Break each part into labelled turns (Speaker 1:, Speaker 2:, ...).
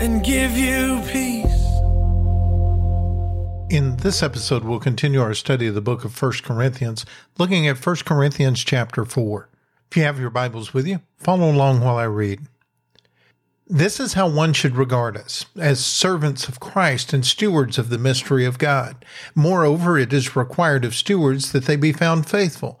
Speaker 1: and give you peace.
Speaker 2: In this episode, we'll continue our study of the book of 1 Corinthians, looking at 1 Corinthians chapter 4. If you have your Bibles with you, follow along while I read. This is how one should regard us, as servants of Christ and stewards of the mystery of God. Moreover, it is required of stewards that they be found faithful.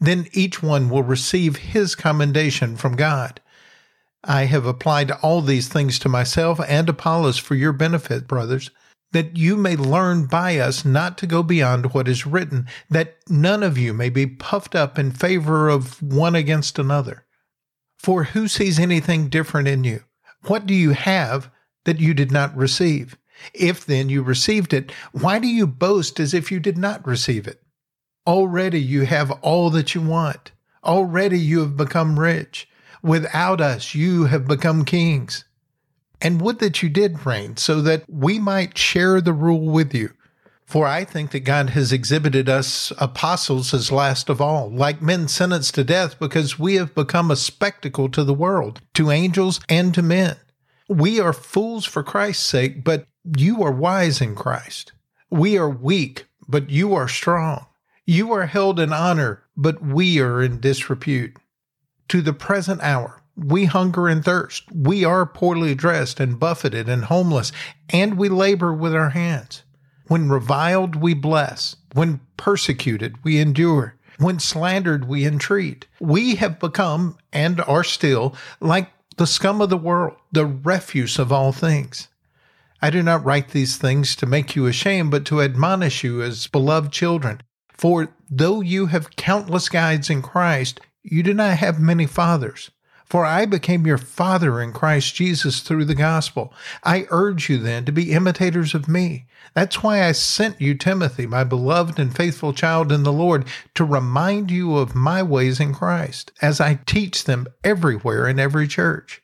Speaker 2: Then each one will receive his commendation from God. I have applied all these things to myself and Apollos for your benefit, brothers, that you may learn by us not to go beyond what is written, that none of you may be puffed up in favor of one against another. For who sees anything different in you? What do you have that you did not receive? If then you received it, why do you boast as if you did not receive it? Already you have all that you want. Already you have become rich. Without us, you have become kings. And would that you did reign, so that we might share the rule with you. For I think that God has exhibited us apostles as last of all, like men sentenced to death, because we have become a spectacle to the world, to angels and to men. We are fools for Christ's sake, but you are wise in Christ. We are weak, but you are strong. You are held in honor, but we are in disrepute. To the present hour, we hunger and thirst. We are poorly dressed and buffeted and homeless, and we labor with our hands. When reviled, we bless. When persecuted, we endure. When slandered, we entreat. We have become, and are still, like the scum of the world, the refuse of all things. I do not write these things to make you ashamed, but to admonish you as beloved children. For though you have countless guides in Christ, you do not have many fathers. For I became your father in Christ Jesus through the gospel. I urge you then to be imitators of me. That's why I sent you Timothy, my beloved and faithful child in the Lord, to remind you of my ways in Christ, as I teach them everywhere in every church.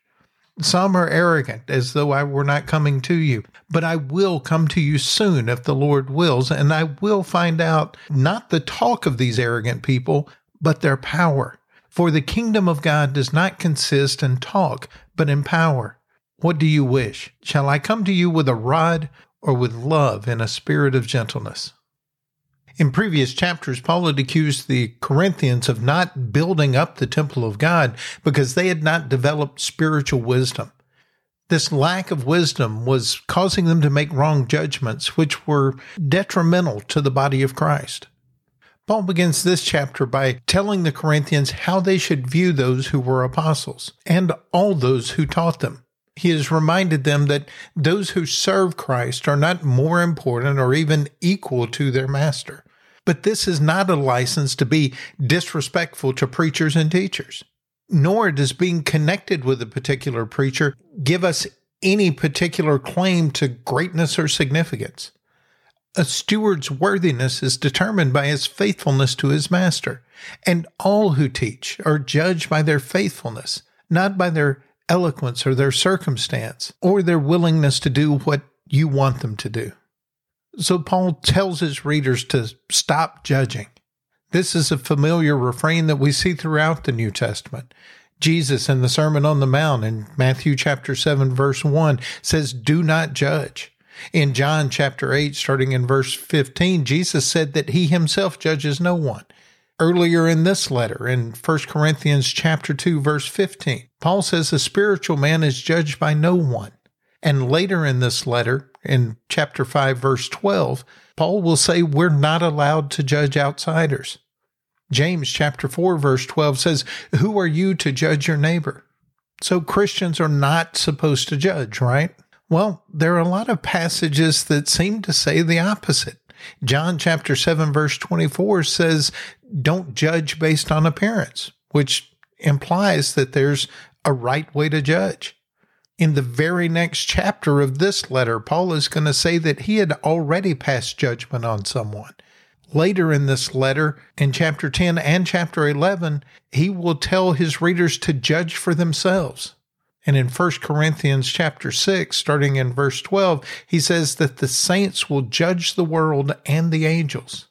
Speaker 2: Some are arrogant, as though I were not coming to you, but I will come to you soon if the Lord wills, and I will find out not the talk of these arrogant people, but their power. For the kingdom of God does not consist in talk, but in power. What do you wish? Shall I come to you with a rod or with love and a spirit of gentleness? In previous chapters, Paul had accused the Corinthians of not building up the temple of God because they had not developed spiritual wisdom. This lack of wisdom was causing them to make wrong judgments, which were detrimental to the body of Christ. Paul begins this chapter by telling the Corinthians how they should view those who were apostles and all those who taught them. He has reminded them that those who serve Christ are not more important or even equal to their master. But this is not a license to be disrespectful to preachers and teachers, nor does being connected with a particular preacher give us any particular claim to greatness or significance. A steward's worthiness is determined by his faithfulness to his master, and all who teach are judged by their faithfulness, not by their eloquence or their circumstance or their willingness to do what you want them to do. So Paul tells his readers to stop judging. This is a familiar refrain that we see throughout the New Testament. Jesus in the Sermon on the Mount in Matthew chapter 7 verse 1 says, Do not judge. In John chapter 8, starting in verse 15, Jesus said that he himself judges no one. Earlier in this letter, in 1 Corinthians chapter 2, verse 15, Paul says a spiritual man is judged by no one. And later in this letter, in chapter 5, verse 12, Paul will say we're not allowed to judge outsiders. James chapter 4, verse 12 says, Who are you to judge your neighbor? So Christians are not supposed to judge, right? Well, there are a lot of passages that seem to say the opposite. John chapter 7, verse 24 says, Don't judge based on appearance, which implies that there's a right way to judge. In the very next chapter of this letter, Paul is going to say that he had already passed judgment on someone. Later in this letter, in chapter 10 and chapter 11, he will tell his readers to judge for themselves. And in 1 Corinthians chapter 6, starting in verse 12, he says that the saints will judge the world and the angels.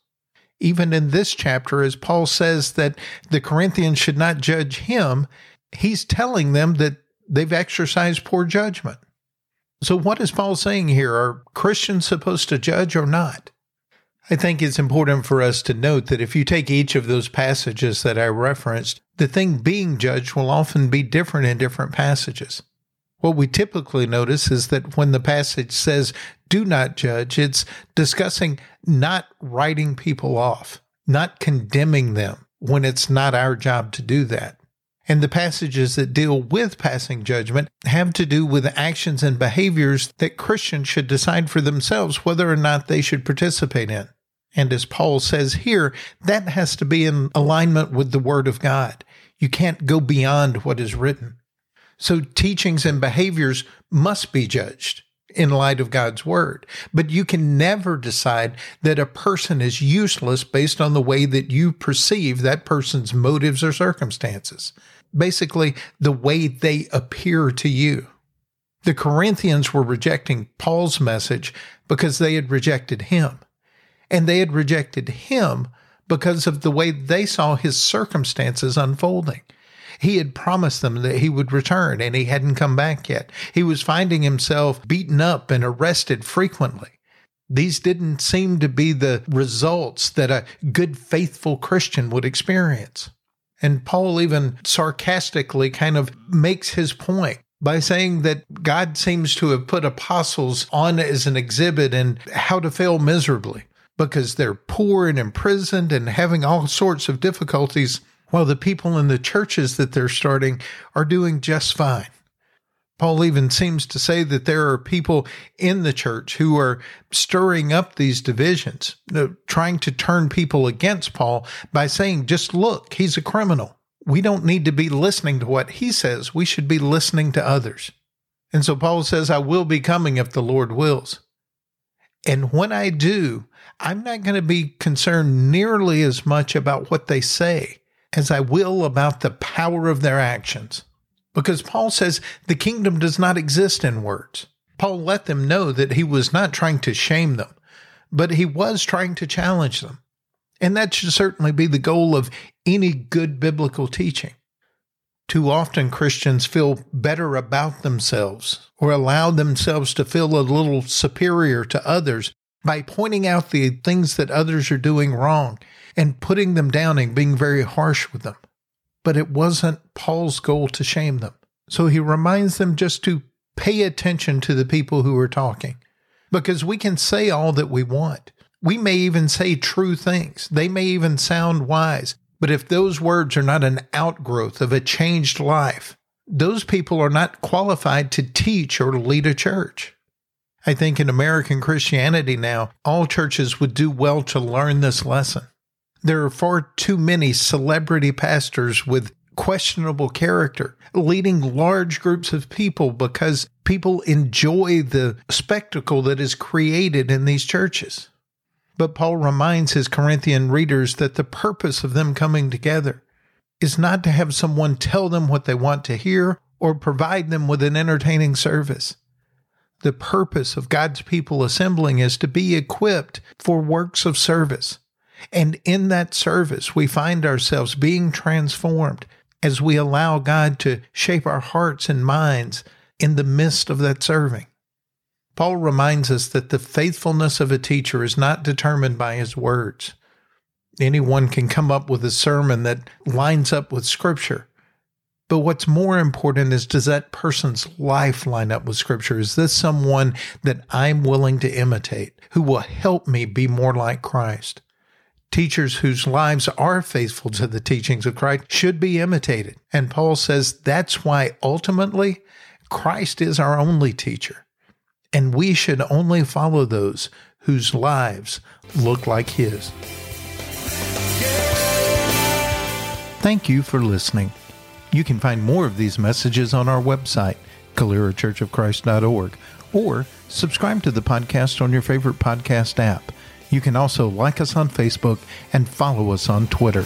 Speaker 2: Even in this chapter, as Paul says that the Corinthians should not judge him, he's telling them that they've exercised poor judgment. So, what is Paul saying here? Are Christians supposed to judge or not? I think it's important for us to note that if you take each of those passages that I referenced, the thing being judged will often be different in different passages. What we typically notice is that when the passage says, do not judge, it's discussing not writing people off, not condemning them when it's not our job to do that. And the passages that deal with passing judgment have to do with actions and behaviors that Christians should decide for themselves whether or not they should participate in. And as Paul says here, that has to be in alignment with the Word of God. You can't go beyond what is written. So teachings and behaviors must be judged in light of God's Word. But you can never decide that a person is useless based on the way that you perceive that person's motives or circumstances basically the way they appear to you. The Corinthians were rejecting Paul's message because they had rejected him. And they had rejected him because of the way they saw his circumstances unfolding. He had promised them that he would return and he hadn't come back yet. He was finding himself beaten up and arrested frequently. These didn't seem to be the results that a good, faithful Christian would experience. And Paul even sarcastically kind of makes his point by saying that God seems to have put apostles on as an exhibit in how to fail miserably because they're poor and imprisoned and having all sorts of difficulties, while the people in the churches that they're starting are doing just fine. Paul even seems to say that there are people in the church who are stirring up these divisions, trying to turn people against Paul by saying, just look, he's a criminal. We don't need to be listening to what he says. We should be listening to others. And so Paul says, I will be coming if the Lord wills. And when I do, I'm not going to be concerned nearly as much about what they say as I will about the power of their actions because Paul says the kingdom does not exist in words. Paul let them know that he was not trying to shame them, but he was trying to challenge them. And that should certainly be the goal of any good biblical teaching. Too often Christians feel better about themselves or allow themselves to feel a little superior to others by pointing out the things that others are doing wrong and putting them down and being very harsh with them but it wasn't Paul's goal to shame them. So he reminds them just to pay attention to the people who are talking because we can say all that we want. We may even say true things. They may even sound wise. But if those words are not an outgrowth of a changed life, those people are not qualified to teach or lead a church. I think in American Christianity now, all churches would do well to learn this lesson. There are far too many celebrity pastors with questionable character, leading large groups of people because people enjoy the spectacle that is created in these churches. But Paul reminds his Corinthian readers that the purpose of them coming together is not to have someone tell them what they want to hear or provide them with an entertaining service. The purpose of God's people assembling is to be equipped for works of service and in that service, we find ourselves being transformed as we allow God to shape our hearts and minds in the midst of that serving. Paul reminds us that the faithfulness of a teacher is not determined by his words. Anyone can come up with a sermon that lines up with Scripture, But what's more important is does that person's life line up with Scripture? Is this someone that I'm willing to imitate who will help me be more like Christ? Teachers whose lives are faithful to the teachings of Christ should be imitated. And Paul says that's why ultimately Christ is our only teacher. And we should only follow those whose lives look like his. Thank you for listening. You can find more of these messages on our website, CaleraChurchOfChrist.org, or subscribe to the podcast on your favorite podcast app. You can also like us on Facebook and follow us on Twitter.